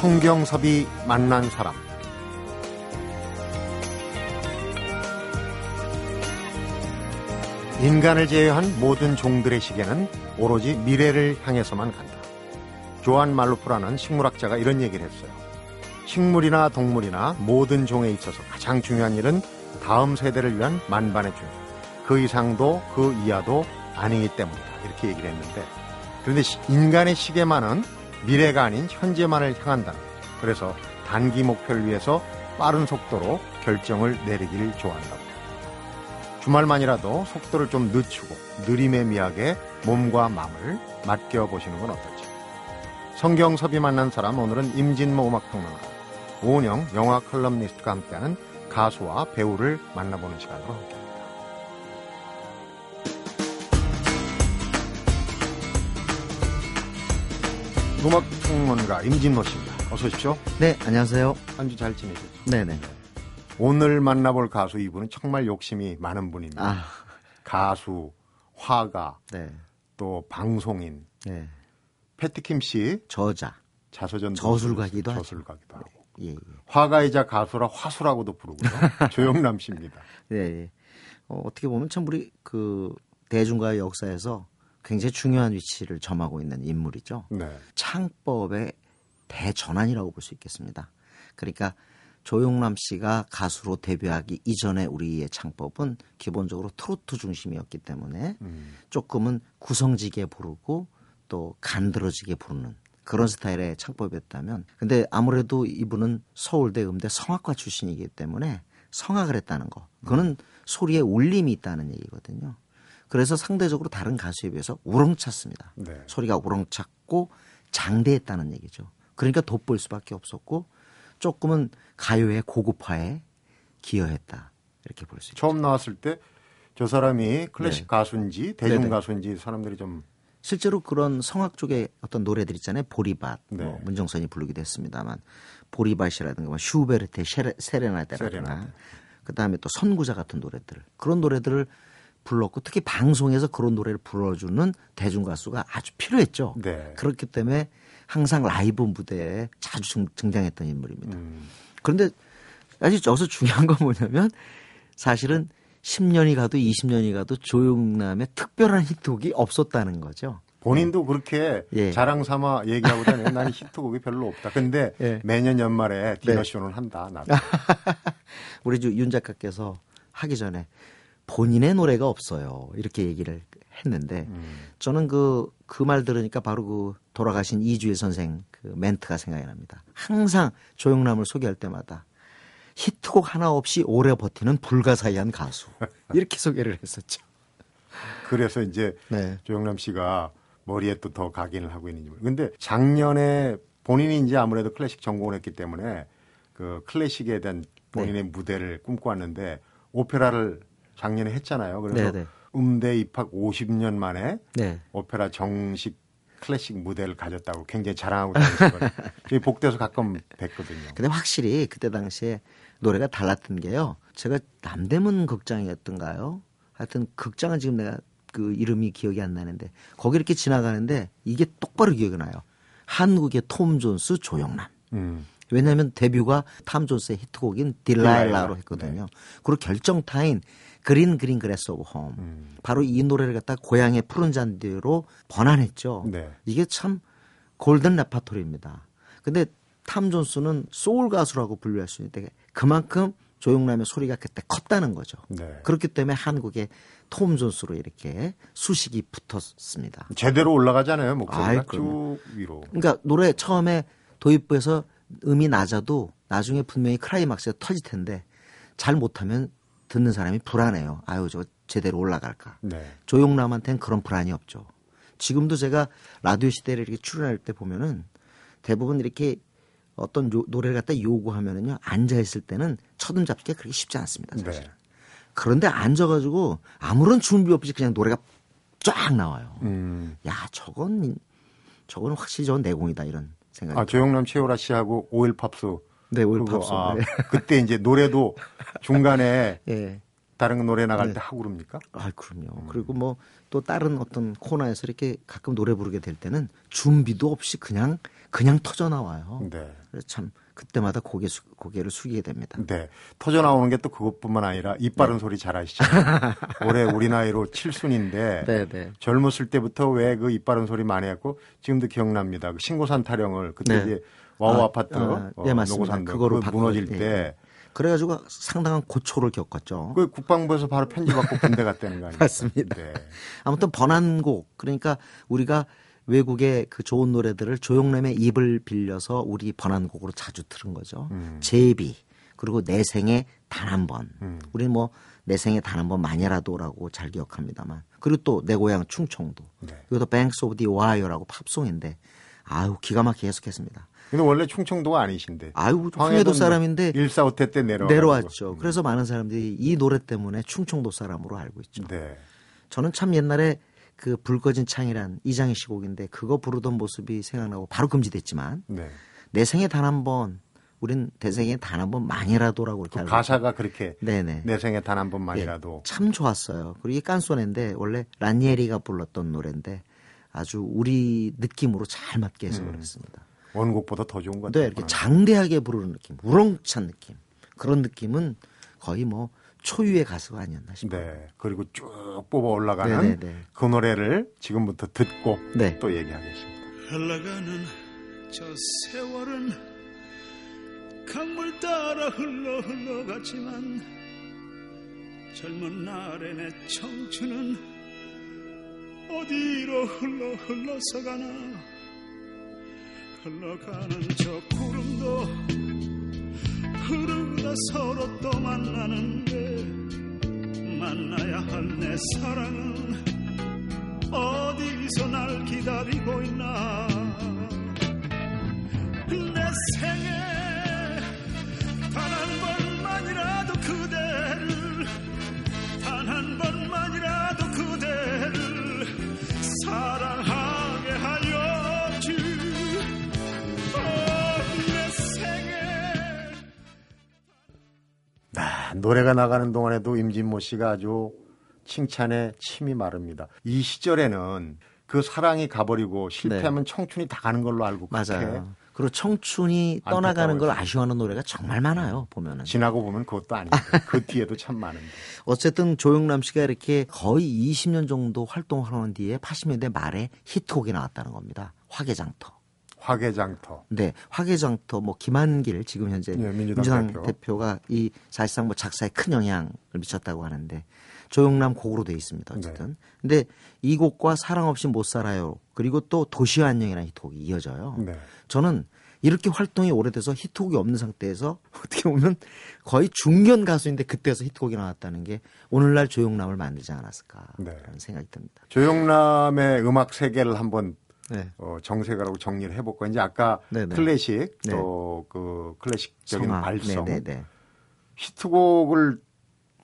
성경섭이 만난 사람 인간을 제외한 모든 종들의 시계는 오로지 미래를 향해서만 간다. 조한 말루프라는 식물학자가 이런 얘기를 했어요. 식물이나 동물이나 모든 종에 있어서 가장 중요한 일은 다음 세대를 위한 만반의 준수. 그 이상도 그 이하도 아니기 때문이다. 이렇게 얘기를 했는데 그런데 인간의 시계만은 미래가 아닌 현재만을 향한다. 그래서 단기 목표를 위해서 빠른 속도로 결정을 내리길 좋아한다고. 주말만이라도 속도를 좀 늦추고 느림의 미학에 몸과 마음을 맡겨보시는 건 어떨지. 성경섭이 만난 사람 오늘은 임진모 음악평론가, 오은영 영화 컬럼니스트가 함께하는 가수와 배우를 만나보는 시간으로 함께 음악평론가 임진모 씨입니다. 어서 오십시오. 네, 안녕하세요. 한 주 잘 지내셨죠? 네네. 오늘 만나볼 가수 이분은 정말 욕심이 많은 분입니다. 아, 가수, 화가, 네. 또 방송인, 네. 패티킴 씨 저자. 자서전 저술가기도 하죠. 저술가기도 하고 예, 예. 화가이자 가수라 화수라고도 부르고요. 조영남 씨입니다. 네, 예. 어, 어떻게 보면 참 우리 그 대중가의 역사에서 굉장히 중요한 위치를 점하고 있는 인물이죠. 네. 창법의 대전환이라고 볼 수 있겠습니다. 그러니까 조용남 씨가 가수로 데뷔하기 이전에 우리의 창법은 기본적으로 트로트 중심이었기 때문에 음. 조금은 구성지게 부르고 또 간드러지게 부르는 그런 스타일의 창법이었다면 근데 아무래도 이분은 서울대 음대 성악과 출신이기 때문에 성악을 했다는 거 그거는 소리에 울림이 있다는 얘기거든요. 그래서 상대적으로 다른 가수에 비해서 우렁찼습니다. 네. 소리가 우렁찼고 장대했다는 얘기죠. 그러니까 돋보일 수밖에 없었고 조금은 가요의 고급화에 기여했다 이렇게 볼 수 있죠. 처음 나왔을 때 저 사람이 클래식 네. 가수인지 대중 네네. 가수인지 사람들이 좀 실제로 그런 성악 쪽의 어떤 노래들 있잖아요. 보리밭, 네. 뭐 문정선이 부르기도 했습니다만 보리밭이라든가 뭐 슈베르트의 세레나데라든가 세레나데. 그다음에 또 선구자 같은 노래들 그런 노래들을 불렀고 특히 방송에서 그런 노래를 불러주는 대중 가수가 아주 필요했죠. 네. 그렇기 때문에 항상 라이브 무대에 자주 등- 등장했던 인물입니다. 음, 그런데 아직 여기서 중요한 건 뭐냐면 사실은 10년이 가도 20년이 가도 조용남의 특별한 히트곡이 없었다는 거죠. 본인도 그렇게 예. 자랑 삼아 얘기하고 다녀요. 나는 히트곡이 별로 없다. 근데 예. 매년 연말에 디너 네. 쇼는 한다. 나도. 우리 주- 윤 작가께서 하기 전에 본인의 노래가 없어요. 이렇게 얘기를 했는데 음. 저는 그, 그 말 들으니까 바로 그 돌아가신 이주일 선생 그 멘트가 생각이 납니다. 항상 조용남을 소개할 때마다 히트곡 하나 없이 오래 버티는 불가사의한 가수. 이렇게 소개를 했었죠. 그래서 이제 네. 조영남 씨가 머리에 또 더 각인을 하고 있는 인물. 근데 작년에 본인이 이제 아무래도 클래식 전공을 했기 때문에 그 클래식에 대한 본인의 네. 무대를 꿈꿔왔는데 오페라를 작년에 했잖아요. 그래서 네, 네. 음대 입학 50년 만에 네. 오페라 정식 클래식 무대를 가졌다고 굉장히 자랑하고 다니시거든요. 저희 복도에서 가끔 뵀거든요. 근데 확실히 그때 당시에 노래가 달랐던 게요. 제가 남대문 극장이었던가요? 하여튼 극장은 지금 내가 그 이름이 기억이 안 나는데 거기 이렇게 지나가는데 이게 똑바로 기억이 나요. 한국의 톰 존스 조영남. 음. 왜냐하면 데뷔가 탐 존스의 히트곡인 Delilah로 했거든요. 그리고 결정타인 Green Green Grass of Home. 음. 바로 이 노래를 갖다 고향의 푸른 잔디로 번안했죠. 네. 이게 참 골든 레파토리입니다. 근데 탐 존스는 소울 가수라고 분류할 수 있는데 그만큼 조영남의 소리가 그때 컸다는 거죠. 네. 그렇기 때문에 한국의 톰 존스로 이렇게 수식이 붙었습니다. 제대로 올라가잖아요. 목소리가 쭉. 위로. 그러니까 노래 처음에 도입부에서 음이 낮아도 나중에 분명히 크라이막스가 터질 텐데 잘 못하면 듣는 사람이 불안해요. 아유 저 제대로 올라갈까. 네. 조용남한테는 그런 불안이 없죠. 지금도 제가 라디오 시대를 이렇게 출연할 때 보면은 대부분 이렇게 어떤 요- 노래를 갖다 요구하면은요 앉아 있을 때는 첫음 잡기가 그렇게 쉽지 않습니다. 사실. 네. 그런데 앉아가지고 아무런 준비 없이 그냥 노래가 쫙 나와요. 음. 야 저건 저건 확실히 저건 내공이다 이런 생각이. 아, 조영남 최유라 씨하고 오일 팝스. 네, 그거, 팝스. 아, 네. 그때 이제 노래도 중간에 예. 다른 노래 나갈 네. 때 하고 그럽니까? 아, 그럼요. 그리고 뭐 또 다른 어떤 코너에서 이렇게 가끔 노래 부르게 될 때는 준비도 없이 그냥 그냥 터져 나와요. 네. 그래서 참 그때마다 고개 수, 고개를 숙이게 됩니다. 네. 터져 나오는 게 또 그것뿐만 아니라 입 바른 소리 잘 하시잖아요. 올해 우리 나이로 칠순인데 네, 네. 젊었을 때부터 왜 그 입 바른 소리 많이 했고 지금도 기억납니다. 그 신고산 타령을 그때 네. 이제 와우 아, 아, 아파트 아, 예, 맞습니다. 그거로 무너질 예, 때 그래가지고 상당한 고초를 겪었죠. 그 국방부에서 바로 편지 받고 군대 갔다는 거 아니에요? 맞습니다. 네. 아무튼 번안곡 그러니까 우리가 외국의 그 좋은 노래들을 조영남의 입을 빌려서 우리 번안곡으로 자주 들은 거죠. 음. 제비 그리고 내 생에 단 한 번. 음. 우리는 뭐 내 생에 단 한 번 만이라도라고 잘 기억합니다만 그리고 또 내 고향 충청도 네. 이것도 Banks of the Ohio라고 팝송인데 아유 기가 막히게 해석했습니다. 근데 원래 충청도가 아니신데. 아유 황해도 사람인데 일사후퇴 때 내려 내려왔죠. 그래서 많은 사람들이 이 노래 때문에 충청도 사람으로 알고 있죠. 네. 저는 참 옛날에 그 불 꺼진 창이란 이장희 씨 곡인데 그거 부르던 모습이 생각나고 바로 금지됐지만 네. 내 생에 단 한 번 우린 대생에 단 한 번 만이라도라고 이렇게 그 가사가 그렇게 네네 내 생에 단한 예, 번만이라도 참 좋았어요. 그리고 이게 깐소네인데 원래 란예리가 불렀던 노래인데 아주 우리 느낌으로 잘 맞게 해석을 했습니다. 원곡보다 더 좋은 것 네, 같아요. 이렇게 장대하게 부르는 느낌, 우렁찬 느낌 그런 느낌은 거의 뭐 초유의 가수가 아니었나 싶어요. 네. 그리고 쭉 뽑아 올라가는 네, 네, 네. 그 노래를 지금부터 듣고 네. 또 얘기하겠습니다. 흘러가는 저 세월은 강물 따라 흘러 흘러갔지만 젊은 날의 내 청춘은 어디로 흘러 흘러서 가나 흘러가는 저 구름도 흐르다 서로 또 만나는데 만나야 할 내 사랑은 어디서 날 기다리고 있나 노래가 나가는 동안에도 임진모 씨가 아주 칭찬에 침이 마릅니다. 이 시절에는 그 사랑이 가버리고 실패하면 청춘이 다 가는 걸로 알고 네. 맞아요. 그리고 청춘이. 떠나가는 걸 아쉬워하는 노래가 정말 많아요. 보면은. 지나고 보면 그것도 아니고 그 뒤에도 참 많은데. 어쨌든 조영남 씨가 이렇게 거의 20년 정도 활동하는 뒤에 80년대 말에 히트곡이 나왔다는 겁니다. 화개장터. 화개장터. 네, 화개장터 뭐 김한길 지금 현재 예, 민주당 민주당, 대표. 대표 가 이 사실상 뭐 작사에 큰 영향을 미쳤다고 하는데 조영남 곡으로 돼 있습니다. 네. 어쨌든. 근데 이 곡과 사랑 없이 못 살아요. 그리고 또 도시와 안녕이라는 히트곡이 이어져요. 네. 저는 이렇게 활동이 오래돼서 히트곡이 없는 상태에서 어떻게 보면 거의 중견 가수인데 그때서 히트곡이 나왔다는 게 오늘날 조용남을 만들지 않았을까라는 네. 생각이 듭니다. 조영남의 음악 세계를 한번 네. 어, 정색하라고 정리를 해볼까. 이제 아까 네네. 클래식 네. 또그 클래식적인 성악. 발성 네네네. 히트곡을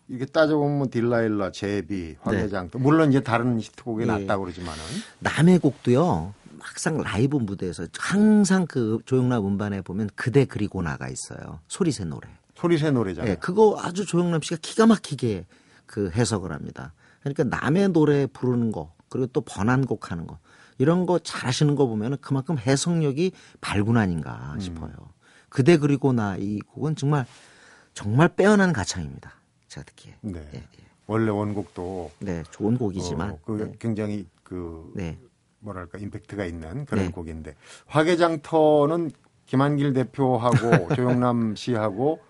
이게 따져보면 뭐 딜라일라, 제비, 화개장터 물론 이제 다른 히트곡이 네. 예. 낫다고 그러지만은 남의 곡도요. 막상 라이브 무대에서 항상 그 조용남 음반에 보면 그대 그리고 나가 있어요. 소리새 노래. 소리새 노래잖아요. 예, 그거 아주 조영남 씨가 기가 막히게 그 해석을 합니다. 그러니까 남의 노래 부르는 거 그리고 또 번안곡 하는 거 이런 거 잘하시는 거 보면은 그만큼 해석력이 발군 아닌가 싶어요. 그대 그리고 나 이 곡은 정말 정말 빼어난 가창입니다. 제가 듣기에. 네. 예, 예. 원래 원곡도 네, 좋은 곡이지만 어, 그 네. 굉장히 그 네. 뭐랄까 임팩트가 있는 그런 네. 곡인데 화개장터는 김한길 대표하고 조영남 씨하고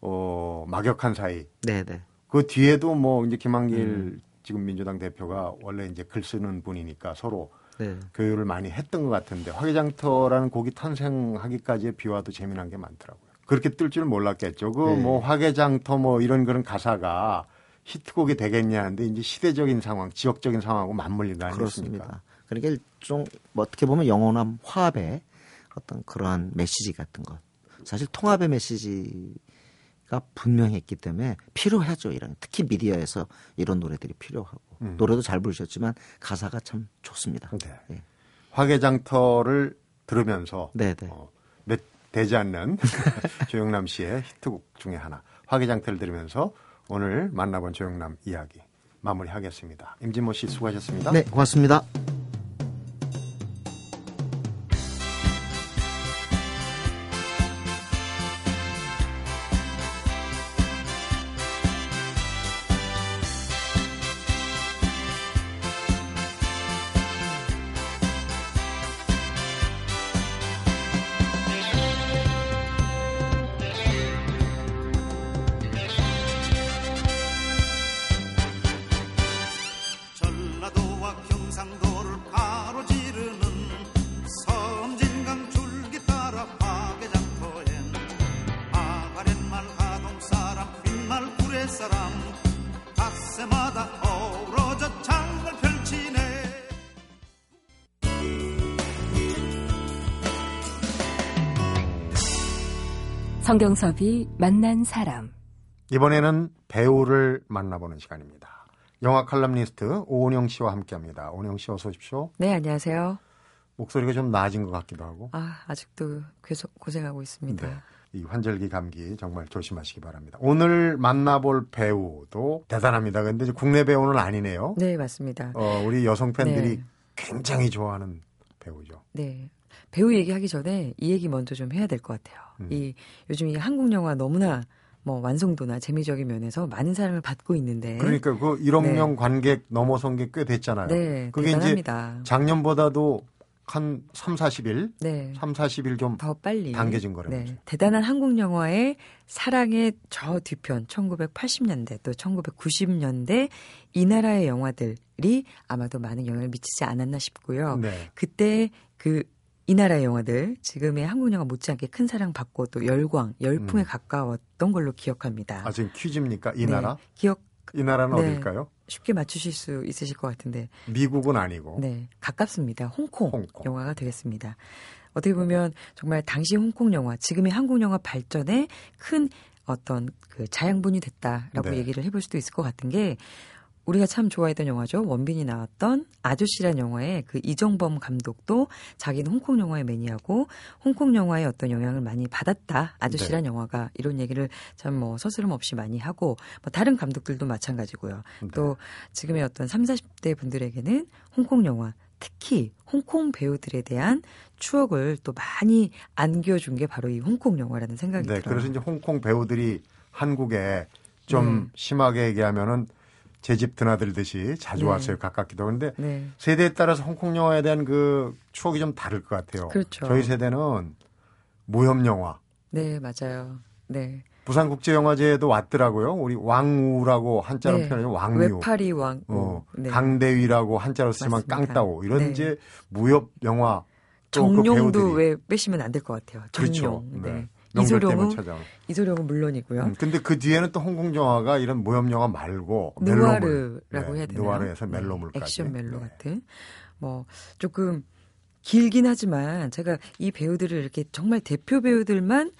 어 막역한 사이 네, 네. 그 뒤에도 뭐 이제 김한길 음. 지금 민주당 대표가 원래 이제 글 쓰는 분이니까 서로 네. 교류를 많이 했던 것 같은데 화개장터라는 곡이 탄생하기까지의 비화도 재미난 게 많더라고요. 그렇게 뜰 줄 몰랐겠죠. 그 네. 뭐 화개장터 뭐 이런 그런 가사가 히트곡이 되겠냐 하는데 이제 시대적인 상황, 지역적인 상황하고 맞물린 거 아니겠습니까? 그렇습니다. 그러니까 일종 뭐 어떻게 보면 영원한 화합의 어떤 그러한 메시지 같은 것. 사실 통합의 메시지 가 분명했기 때문에 필요하죠. 이런 특히 미디어에서 이런 노래들이 필요하고 음. 노래도 잘 부르셨지만 가사가 참 좋습니다. 네. 예. 화개장터를 들으면서 네, 네. 어, 몇 되지 않는 조영남 씨의 히트곡 중에 하나 화개장터를 들으면서 오늘 만나본 조영남 이야기 마무리하겠습니다. 임진모 씨 수고하셨습니다. 네, 고맙습니다. 전라도와 경상도를 가로지르는 섬진강 줄기 따라 화개장터엔 아가렛말 하동사람 빈말 구례사람 닷새마다 어우러져 장을 펼치네 성경섭이 만난 사람. 이번에는 배우를 만나보는 시간입니다. 영화 칼럼니스트 오은영 씨와 함께합니다. 오은영 씨 어서 오십시오. 네, 안녕하세요. 목소리가 좀 나아진 것 같기도 하고. 아, 아직도 계속 고생하고 있습니다. 네. 이 환절기 감기 정말 조심하시기 바랍니다. 오늘 만나볼 배우도 대단합니다. 근데 국내 배우는 아니네요. 네, 맞습니다. 어, 우리 여성 팬들이 네. 굉장히 좋아하는 배우죠. 네. 배우 얘기하기 전에 이 얘기 먼저 좀 해야 될 것 같아요. 음. 이 요즘 이 한국 영화 너무나 뭐 완성도나 재미적인 면에서 많은 사랑을 받고 있는데 그러니까 그 1억 명 관객 넘어선 게 꽤 됐잖아요. 네, 그게 대단합니다. 이제 작년보다도 한 3, 40일, 네. 3, 40일 좀 더 빨리 당겨진 거라는 네. 대단한 한국 영화의 사랑의 저 뒤편 1980년대 또 1990년대 이 나라의 영화들이 아마도 많은 영향을 미치지 않았나 싶고요. 네. 그때 그 이 나라의 영화들 지금의 한국 영화 못지않게 큰 사랑 받고 또 열광 열풍에 음. 가까웠던 걸로 기억합니다. 아, 지금 퀴즈입니까? 이 네, 나라? 기억 이 나라는 네. 어딜까요? 쉽게 맞추실 수 있으실 것 같은데 미국은 아니고. 네 가깝습니다. 홍콩, 홍콩. 영화가 되겠습니다. 어떻게 보면 정말 당시 홍콩 영화 지금의 한국 영화 발전에 큰 어떤 그 자양분이 됐다라고 네. 얘기를 해볼 수도 있을 것 같은 게 우리가 참 좋아했던 영화죠. 원빈이 나왔던 아저씨란 영화에 그 이정범 감독도 자기는 홍콩 영화의 매니아고 홍콩 영화의 어떤 영향을 많이 받았다. 아저씨란 네. 영화가 이런 얘기를 참 뭐 서스럼 없이 많이 하고 뭐 다른 감독들도 마찬가지고요. 네. 또 지금의 어떤 3, 40대 분들에게는 홍콩 영화 특히 홍콩 배우들에 대한 추억을 또 많이 안겨준 게 바로 이 홍콩 영화라는 생각이 네, 들어요. 그래서 이제 홍콩 배우들이 한국에 좀 네. 심하게 얘기하면은 제 집 드나들듯이 자주 네. 왔어요. 가깝기도. 근데 네. 세대에 따라서 홍콩 영화에 대한 그 추억이 좀 다를 것 같아요. 그렇죠. 저희 세대는 무협 영화, 네, 맞아요. 네. 부산국제영화제에도 왔더라고요. 우리 왕우라고 한자로 네. 표현해요. 왕유. 외파리 왕. 어, 네. 강대위라고 한자로 쓰면 맞습니다. 깡따오. 이런 네. 이제 무협 영화 또그 정용도 배우들이. 왜 빼시면 안 될 것 같아요. 그렇죠. 정용. 네. 이소룡은. 이소룡은 물론이고요. 음, 근데 그 뒤에는 또 홍콩 영화가 이런 무협 영화 말고. 누아르라고 네, 해야 되나요? 누아르에서 네, 멜로물까지. 액션 멜로 네. 같은 뭐 조금 길긴 하지만 제가 이 배우들을 이렇게 정말 대표 배우들만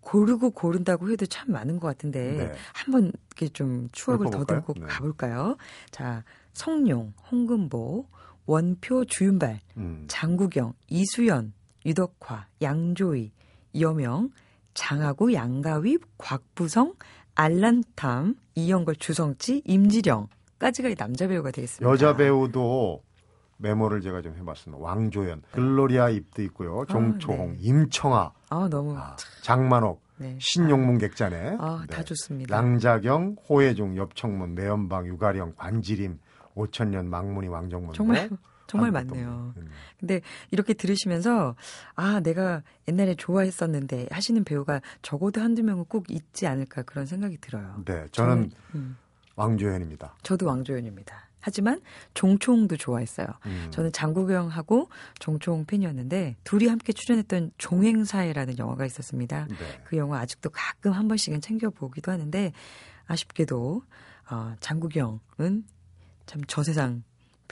고르고 고른다고 해도 참 많은 것 같은데 네. 한번 이렇게 좀 추억을? 더듬고 네. 가볼까요? 자, 성룡, 홍금보, 원표, 주윤발, 음. 장국영, 이수연, 유덕화, 양조위, 이여명, 장하구, 양가위, 곽부성, 알란탐, 이영걸, 주성치, 임지령까지가 이 남자 배우가 되겠습니다. 여자 배우도 메모를 제가 좀 해봤습니다. 왕조연, 글로리아 입도 있고요. 종초홍, 네. 임청아, 아 너무 아, 장만옥, 네. 신용문 객자네. 아, 네. 다 좋습니다. 양자경, 호혜중, 엽청문, 매연방, 유가령, 관지림, 오천년, 망문이, 왕정문. 정말 뭐 정말 많네요. 음. 근데 이렇게 들으시면서 아 내가 옛날에 좋아했었는데 하시는 배우가 적어도 한두 명은 꼭 있지 않을까 그런 생각이 들어요. 네, 저는 음, 왕조연입니다. 저도 왕조연입니다. 하지만 종초홍도 좋아했어요. 음. 저는 장국영하고 종초홍 팬이었는데 둘이 함께 출연했던 종행사회라는 영화가 있었습니다. 네. 그 영화 아직도 가끔 한 번씩은 챙겨 보기도 하는데 아쉽게도 어, 장국영은 참 저 세상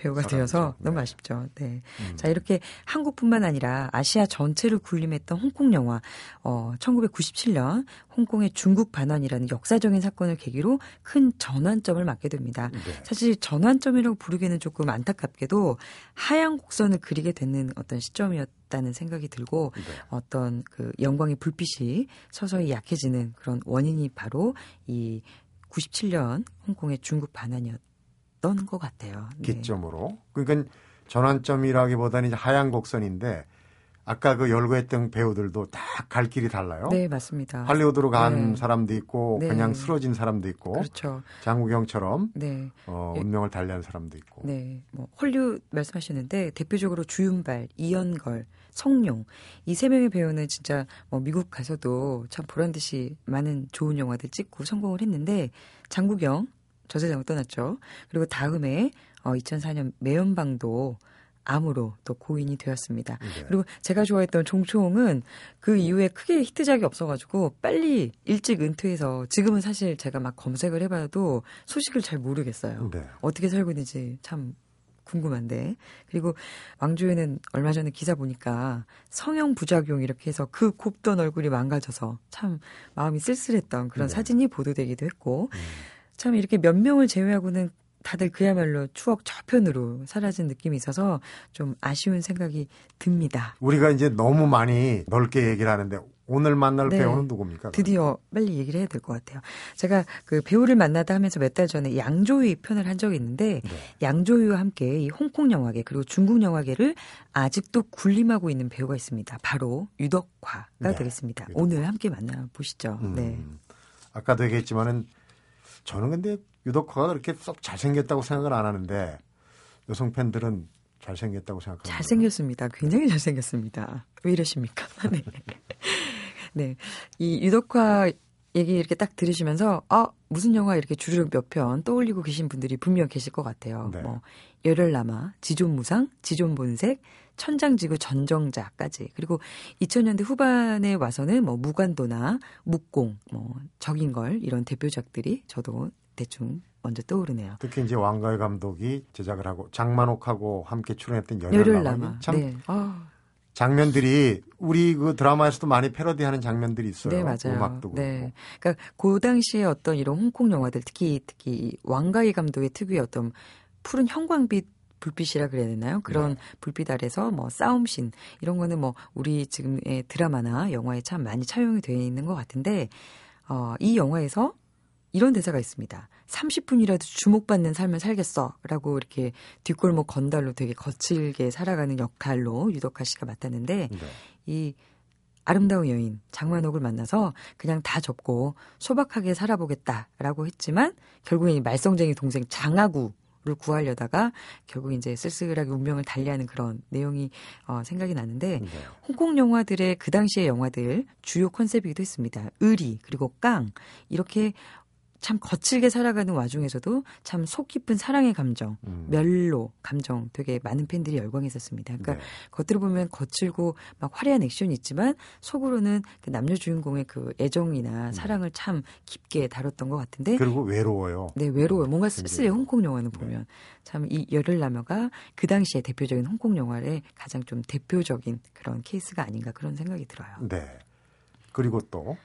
배우가. 되어서 네. 너무 아쉽죠. 네. 음. 자, 이렇게 한국뿐만 아니라 아시아 전체를 군림했던 홍콩 영화, 어, 1997년 홍콩의 중국 반환이라는 역사적인 사건을 계기로 큰 전환점을 맞게 됩니다. 네. 사실 전환점이라고 부르기는 조금 안타깝게도 하얀 곡선을 그리게 되는 어떤 시점이었 다는 생각이 들고 네. 어떤 그 영광의 불빛이 서서히 약해지는 그런 원인이 바로 이 97년 홍콩의 중국 반환이었 던 것 같아요. 네. 기점으로. 그러니까 전환점이라기보다는 하얀 곡선인데 아까 그 열거했던 배우들도 다 갈 길이 달라요. 네, 맞습니다. 할리우드로 간 네. 사람도 있고 네. 그냥 쓰러진 사람도 있고 그렇죠. 장국영처럼 네. 어, 예. 운명을 달리하는 사람도 있고. 네, 뭐 헐리우드 말씀하셨는데 대표적으로 주윤발, 이연걸, 성룡 이 세 명의 배우는 진짜 뭐 미국 가서도 참 보란 듯이 많은 좋은 영화들 찍고 성공을 했는데 장국영 저 세상을 떠났죠. 그리고 다음에 어, 2004년 매연방도 암으로 또 고인이 되었습니다. 네. 그리고 제가 좋아했던 종총은 그 이후에 크게 히트작이 없어가지고 빨리 일찍 은퇴해서 지금은 사실 제가 막 검색을 해봐도 소식을 잘 모르겠어요. 네. 어떻게 살고 있는지 참 궁금한데. 그리고 왕조에는 얼마 전에 기사 보니까 성형 부작용 이렇게 해서 그 곱던 얼굴이 망가져서 참 마음이 쓸쓸했던 그런 네. 사진이 보도되기도 했고 음. 참 이렇게 몇 명을 제외하고는 다들 그야말로 추억 저편으로 사라진 느낌이 있어서 좀 아쉬운 생각이 듭니다. 우리가 이제 너무 많이 넓게 얘기를 하는데 오늘 만날 네. 배우는 누굽니까? 드디어 빨리 얘기를 해야 될 것 같아요. 제가 그 배우를 만나다 하면서 몇 달 전에 양조위 편을 한 적이 있는데 네. 양조위와 함께 이 홍콩 영화계 그리고 중국 영화계를 아직도 군림하고 있는 배우가 있습니다. 바로 유덕화가 네, 되겠습니다. 유덕화. 오늘 함께 만나보시죠. 음, 네. 아까도 얘기했지만은 저는 근데 유덕화가 그렇게 썩 잘생겼다고 생각을 안 하는데 여성 팬들은 잘생겼다고 생각합니다. 잘생겼습니다. 굉장히 잘생겼습니다. 왜 이러십니까? 네. 네. 이 유덕화 얘기 이렇게 딱 들으시면서, 아, 무슨 영화 이렇게 주르륵 몇 편 떠올리고 계신 분들이 분명 계실 것 같아요. 네. 뭐, 열혈남아, 지존무상, 지존본색, 천장지구 전정자까지. 그리고 2000년대 후반에 와서는 뭐, 무관도나 묵공, 뭐, 적인 걸, 이런 대표작들이 저도 대충 먼저 떠오르네요. 특히 이제 왕가의 감독이 제작을 하고 장만옥하고 함께 출연했던 열혈남아 열혈남아. 참 네. 아, 장면들이 우리 그 드라마에서도 많이 패러디하는 장면들이 있어요. 네, 맞아요. 음악도 그렇고. 네. 그러니까 그 당시에 어떤 이런 홍콩 영화들 특히 특히 이 왕가희 감독의 특유의 어떤 푸른 형광빛 불빛이라 그래야 되나요? 그런 네. 불빛 아래서 뭐 싸움씬 이런 거는 뭐 우리 지금의 드라마나 영화에 참 많이 차용이 되어 있는 것 같은데 어, 이 영화에서 이런 대사가 있습니다. 30분이라도 주목받는 삶을 살겠어 라고 이렇게 뒷골목 건달로 되게 거칠게 살아가는 역할로 유덕화 씨가 맡았는데 네. 이 아름다운 여인 장만옥을 만나서 그냥 다 접고 소박하게 살아보겠다라고 했지만 결국엔 이 말썽쟁이 동생 장하구 를 구하려다가 결국 이제 쓸쓸하게 운명을 달리하는 그런 내용이 어, 생각이 나는데 네. 홍콩 영화들의 그 당시의 영화들 주요 컨셉이기도 했습니다. 의리 그리고 깡 이렇게 참 거칠게 살아가는 와중에서도 참 속 깊은 사랑의 감정, 음. 멸로 감정 되게 많은 팬들이 열광했었습니다. 그러니까 네. 겉으로 보면 거칠고 막 화려한 액션이 있지만 속으로는 그 남녀 주인공의 그 애정이나 사랑을 참 깊게 다뤘던 것 같은데 그리고 외로워요. 네 외로워요. 뭔가 쓸쓸해 홍콩 영화는 보면 참이 열혈남녀가 그 당시에 대표적인 홍콩 영화의 가장 좀 대표적인 그런 케이스가 아닌가 그런 생각이 들어요. 네. 그리고 또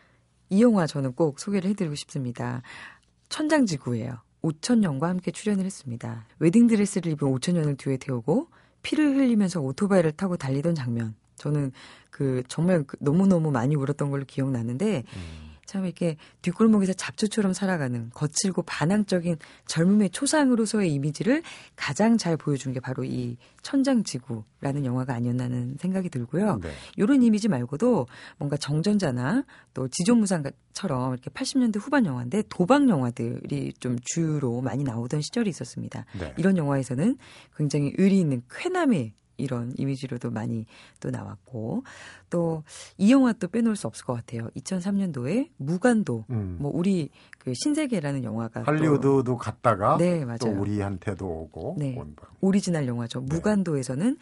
이 영화 저는 꼭 소개를 해드리고 싶습니다. 천장지구예요. 오천년과 함께 출연을 했습니다. 웨딩드레스를 입은 오천년을 뒤에 태우고 피를 흘리면서 오토바이를 타고 달리던 장면. 저는 그 정말 그 너무너무 많이 울었던 걸로 기억나는데 참 이렇게 뒷골목에서 잡초처럼 살아가는 거칠고 반항적인 젊음의 초상으로서의 이미지를 가장 잘 보여준 게 바로 이 천장지구라는 영화가 아니었나는 생각이 들고요. 네. 이런 이미지 말고도 뭔가 정전자나 또 지존무상처럼 이렇게 80년대 후반 영화인데 도박 영화들이 좀 주로 많이 나오던 시절이 있었습니다. 네. 이런 영화에서는 굉장히 의리 있는 쾌남의 이런 이미지로도 많이 또 나왔고 또 이 영화 또 빼놓을 수 없을 것 같아요. 2003년도에 무간도 음. 뭐 우리 그 신세계라는 영화가 또 할리우드도 갔다가 네, 또 맞아요. 우리한테도 오고 네. 오리지널 영화죠. 네. 무간도에서는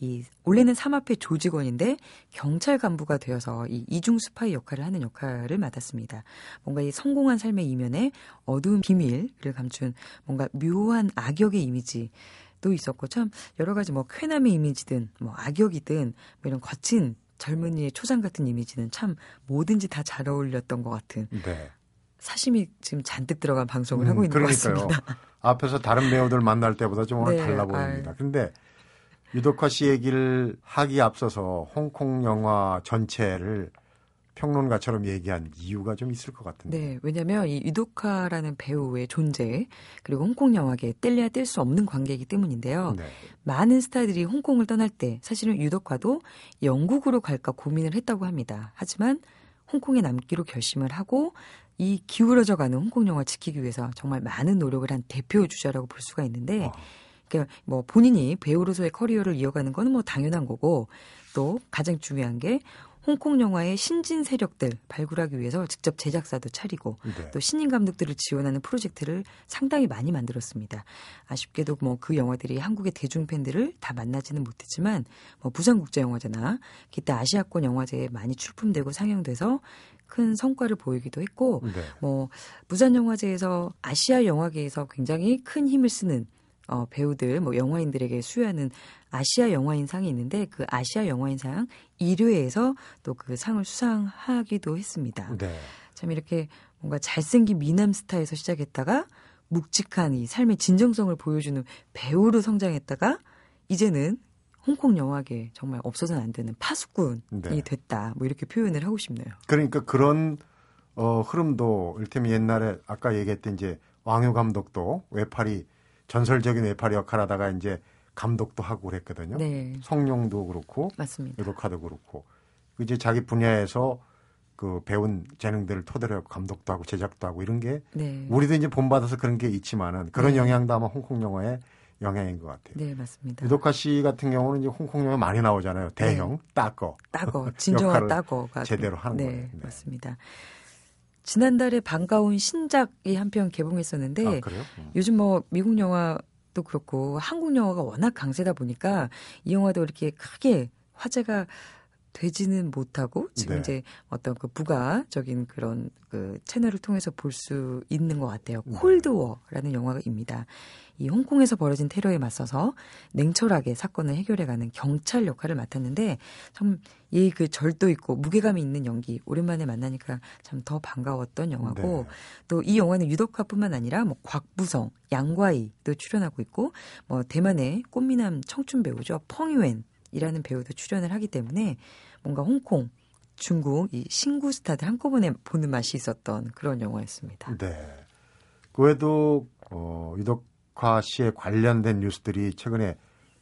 이 원래는 삼합회 조직원인데 경찰 간부가 되어서 이 이중 스파이 역할을 하는 역할을 맡았습니다. 뭔가 이 성공한 삶의 이면에 어두운 비밀을 감춘 뭔가 묘한 악역의 이미지. 도 있었고 참 여러 가지 뭐 쾌남의 이미지든 뭐 악역이든 뭐 이런 거친 젊은이의 초장 같은 이미지는 참 뭐든지 다 잘 어울렸던 것 같은 네. 사심이 지금 잔뜩 들어간 방송을 음, 하고 있는 그러니까요. 것 같습니다. 앞에서 다른 배우들 만날 때보다 좀 오늘 네, 달라 보입니다. 아유. 근데 유덕화 씨 얘기를 하기 앞서서 홍콩 영화 전체를 평론가처럼 얘기한 이유가 좀 있을 것 같은데. 네, 왜냐하면 이 유도카라는 배우의 존재 그리고 홍콩 영화계에 뗄래야 뗄 수 없는 관계이기 때문인데요. 네. 많은 스타들이 홍콩을 떠날 때 사실은 유독과도 영국으로 갈까 고민을 했다고 합니다. 하지만 홍콩에 남기로 결심을 하고 이 기울어져 가는 홍콩 영화 지키기 위해서 정말 많은 노력을 한 대표 주자라고 볼 수가 있는데 어. 그러니까 뭐 본인이 배우로서의 커리어를 이어가는 건뭐 당연한 거고 또 가장 중요한 게 홍콩 영화의 신진 세력들 발굴하기 위해서 직접 제작사도 차리고 네. 또 신인 감독들을 지원하는 프로젝트를 상당히 많이 만들었습니다. 아쉽게도 뭐 그 영화들이 한국의 대중 팬들을 다 만나지는 못했지만 뭐 부산국제영화제나 기타 아시아권 영화제에 많이 출품되고 상영돼서 큰 성과를 보이기도 했고 네. 뭐 부산 영화제에서 아시아 영화계에서 굉장히 큰 힘을 쓰는 어, 배우들, 뭐 영화인들에게 수여하는 아시아 영화인상이 있는데 그 아시아 영화인상 1회에서 또 그 상을 수상하기도 했습니다. 네. 참 이렇게 뭔가 잘생긴 미남 스타에서 시작했다가 묵직한 이 삶의 진정성을 보여주는 배우로 성장했다가 이제는 홍콩 영화계 정말 없어서는 안 되는 파수꾼이 네. 됐다. 뭐 이렇게 표현을 하고 싶네요. 그러니까 그런 어, 흐름도 이를테면 옛날에 아까 얘기했던 이제 왕유 감독도 외파리 전설적인 외파리 역할 하다가 이제 감독도 하고 그랬거든요. 네, 성룡도 그렇고 맞습니다. 유독카도 그렇고 이제 자기 분야에서 그 배운 재능들을 토대로 하고 감독도 하고 제작도 하고 이런 게 네, 우리도 이제 본받아서 그런 게 있지만은 그런 네. 영향도 아마 홍콩 영화의 영향인 것 같아요. 네 맞습니다. 유독카 씨 같은 경우는 이제 홍콩 영화 많이 나오잖아요. 대형, 따거. 따거, 진정한 따거가 제대로 하는 네, 거예요. 네. 맞습니다. 지난달에 반가운 신작이 한 편 개봉했었는데 아? 음. 요즘 뭐 미국 영화도 그렇고 한국 영화가 워낙 강세다 보니까 이 영화도 이렇게 크게 화제가 되지는 못하고 지금 네. 이제 어떤 그 부가적인 그런 그 채널을 통해서 볼 수 있는 것 같아요. 네. 콜드워라는 영화입니다. 이 홍콩에서 벌어진 테러에 맞서서 냉철하게 사건을 해결해가는 경찰 역할을 맡았는데 참 이 그 절도 있고 무게감이 있는 연기 오랜만에 만나니까 참 더 반가웠던 영화고 네. 또이 영화는 유독카뿐만 아니라 뭐 곽부성, 양과이도 출연하고 있고 뭐 대만의 꽃미남 청춘 배우죠 펑유엔 이라는 배우도 출연을 하기 때문에 뭔가 홍콩, 중국 이 신구 스타들 한꺼번에 보는 맛이 있었던 그런 영화였습니다. 네. 그 외에도 어, 유독화 씨에 관련된 뉴스들이 최근에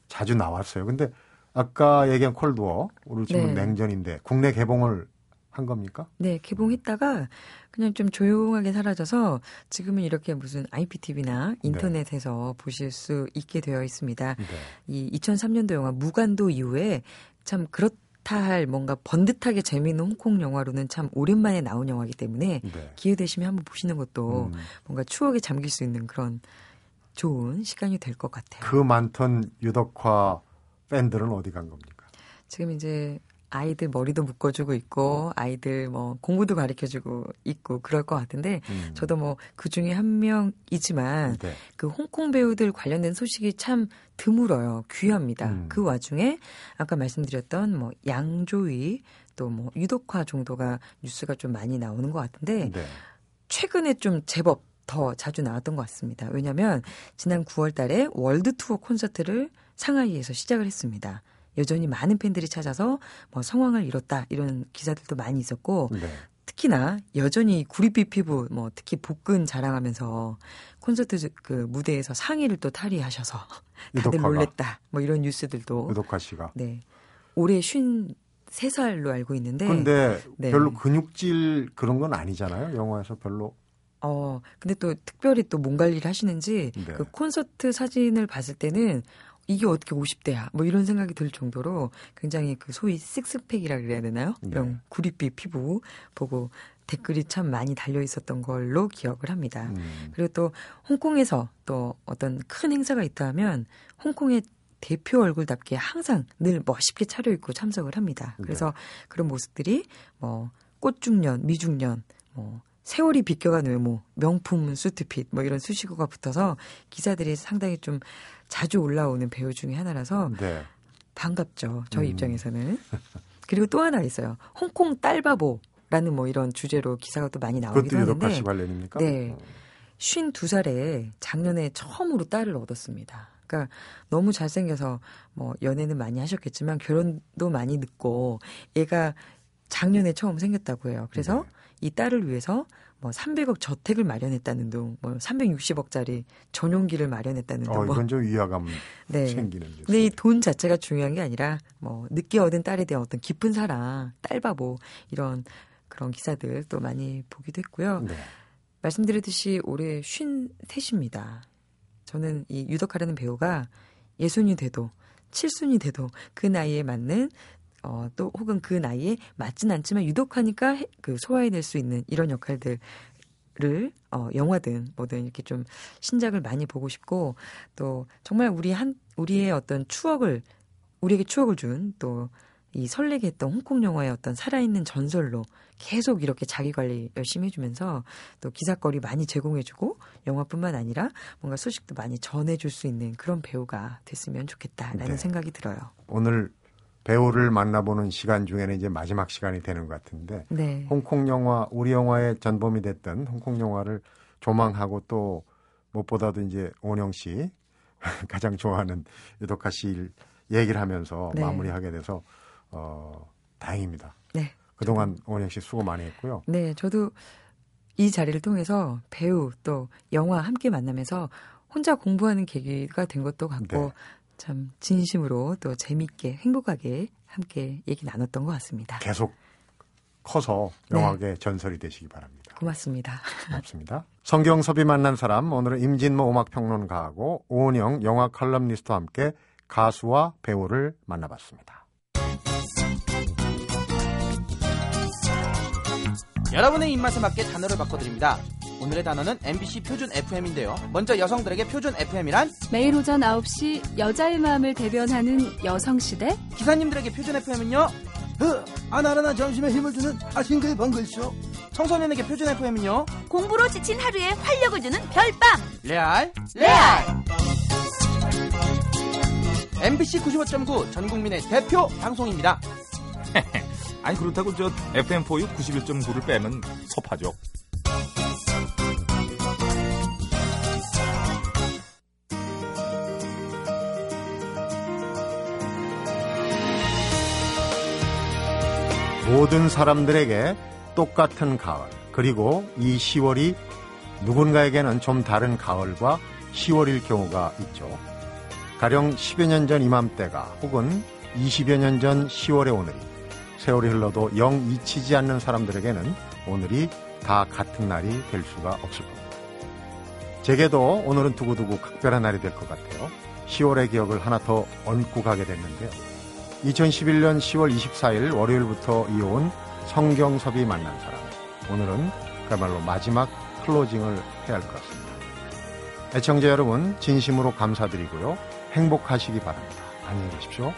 자주 나왔어요. 근데 아까 얘기한 콜드워, 우리 지금 네. 냉전인데 국내 개봉을 한 겁니까? 네, 개봉했다가 그냥 좀 조용하게 사라져서 지금은 이렇게 무슨 IPTV나 인터넷에서 보실 수 있게 되어 있습니다. 네. 이 2003년도 영화 무간도 이후에 참 그렇다 할 뭔가 번듯하게 재미있는 홍콩 영화로는 참 오랜만에 나온 영화이기 때문에 네. 기회 되시면 한번 보시는 것도 음. 뭔가 추억에 잠길 수 있는 그런 좋은 시간이 될 것 같아요. 그 많던 유독화 팬들은 어디 간 겁니까? 지금 이제 아이들 머리도 묶어주고 있고 아이들 뭐 공부도 가르쳐주고 있고 그럴 것 같은데 음. 저도 뭐 그 중에 한 명이지만 네. 그 홍콩 배우들 관련된 소식이 참 드물어요. 귀합니다. 음. 그 와중에 아까 말씀드렸던 뭐 양조위 또 뭐 유독화 정도가 뉴스가 좀 많이 나오는 것 같은데 네. 최근에 좀 제법 더 자주 나왔던 것 같습니다. 왜냐하면 지난 9월 달에 월드 투어 콘서트를 상하이에서 시작을 했습니다. 여전히 많은 팬들이 찾아서 뭐 성황을 이뤘다 이런 기사들도 많이 있었고 네. 특히나 여전히 구릿빛 피부 뭐 특히 복근 자랑하면서 콘서트 그 무대에서 상의를 또 탈의하셔서 다들 유독화가. 놀랬다 뭐 이런 뉴스들도 유독화 씨가. 네 올해 53살로 알고 있는데 근데 네. 별로 근육질 그런 건 아니잖아요. 영화에서 별로. 어, 근데 또 특별히 또 몸 관리를 하시는지 네. 그 콘서트 사진을 봤을 때는 이게 어떻게 50대야? 뭐 이런 생각이 들 정도로 굉장히 그 소위 식스팩이라 그래야 되나요? 네. 이런 구릿빛 피부 보고 댓글이 참 많이 달려 있었던 걸로 기억을 합니다. 음. 그리고 또 홍콩에서 또 어떤 큰 행사가 있다 하면 홍콩의 대표 얼굴답게 항상 늘 멋있게 차려입고 참석을 합니다. 그래서 그런 모습들이 뭐 꽃중년, 미중년, 뭐 세월이 비껴간 외모, 명품 수트핏 뭐 이런 수식어가 붙어서 기사들이 상당히 좀 자주 올라오는 배우 중에 하나라서 네. 반갑죠. 저희 음. 입장에서는. 그리고 또 하나 있어요. 홍콩 딸바보 라는 뭐 이런 주제로 기사가 또 많이 나오기도 그것도 하는데 씨 관련입니까? 네. 어. 52살에 작년에 처음으로 딸을 얻었습니다. 그러니까 너무 잘생겨서 뭐 연애는 많이 하셨겠지만 결혼도 많이 늦고 얘가 작년에 처음 생겼다고 해요. 그래서 네. 이 딸을 위해서 뭐 300억 저택을 마련했다는 둥, 뭐 360억짜리 전용기를 마련했다는 둥, 어, 뭐 이건 좀 위화감 네. 생기는. 근데 이 돈 자체가 중요한 게 아니라 뭐 늦게 얻은 딸에 대한 어떤 깊은 사랑, 딸바보 이런 그런 기사들 또 많이 보기도 했고요. 네. 말씀드렸듯이 올해 53입니다. 저는 이 유덕하라는 배우가 예순이 돼도 칠순이 돼도 그 나이에 맞는 어, 또 혹은 그 나이에 맞진 않지만 유독하니까 해- 그 소화해낼 수 있는 이런 역할들을 어, 영화든 뭐든 이렇게 좀 신작을 많이 보고 싶고 또 정말 우리 한 우리의 어떤 추억을 우리에게 추억을 준 또 이 설레게 했던 홍콩 영화의 어떤 살아있는 전설로 계속 이렇게 자기 관리 열심히 해주면서 또 기사거리 많이 제공해주고 영화뿐만 아니라 뭔가 소식도 많이 전해줄 수 있는 그런 배우가 됐으면 좋겠다라는 네. 생각이 들어요. 오늘 배우를 만나보는 시간 중에는 이제 마지막 시간이 되는 것 같은데 네. 홍콩 영화, 우리 영화의 전범이 됐던 홍콩 영화를 조망하고 또 무엇보다도 이제 오은영 씨 가장 좋아하는 유덕화 씨 얘기를 하면서 네. 마무리하게 돼서 어, 다행입니다. 네. 그동안 오은영 씨 수고 많이 했고요. 네, 저도 이 자리를 통해서 배우 또 영화 함께 만나면서 혼자 공부하는 계기가 된 것도 같고 네. 참 진심으로 또 재밌게 행복하게 함께 얘기 나눴던 것 같습니다. 계속 커서 네. 영화계 전설이 되시기 바랍니다. 고맙습니다. 고맙습니다. 성경섭이 만난 사람 오늘은 임진모 음악평론가하고 오은영 영화 칼럼니스트와 함께 가수와 배우를 만나봤습니다. 여러분의 입맛에 맞게 단어를 바꿔드립니다. 오늘의 단어는 MBC 표준 FM인데요. 먼저 여성들에게 표준 FM이란 매일 오전 9시 여자의 마음을 대변하는 여성시대 기사님들에게 표준 FM은요. 그 아나라나 점심에 힘을 주는 아싱글 번글쇼 청소년에게 표준 FM은요. 공부로 지친 하루에 활력을 주는 별밤 레알 레알 MBC 95.9 전국민의 대표 방송입니다. 아니 그렇다고 저 FM4U 91.9를 빼면 섭하죠. 모든 사람들에게 똑같은 가을 그리고 이 10월이 누군가에게는 좀 다른 가을과 10월일 경우가 있죠. 가령 10여 년 전 이맘때가 혹은 20여 년 전 10월의 오늘이 세월이 흘러도 영 잊히지 않는 사람들에게는 오늘이 다 같은 날이 될 수가 없을 겁니다. 제게도 오늘은 두고두고 각별한 날이 될 것 같아요. 10월의 기억을 하나 더 얹고 가게 됐는데요. 2011년 10월 24일 월요일부터 이어온 성경섭이 만난 사람. 오늘은 그야말로 마지막 클로징을 해야 할 것 같습니다. 애청자 여러분, 진심으로 감사드리고요. 행복하시기 바랍니다. 안녕히 계십시오.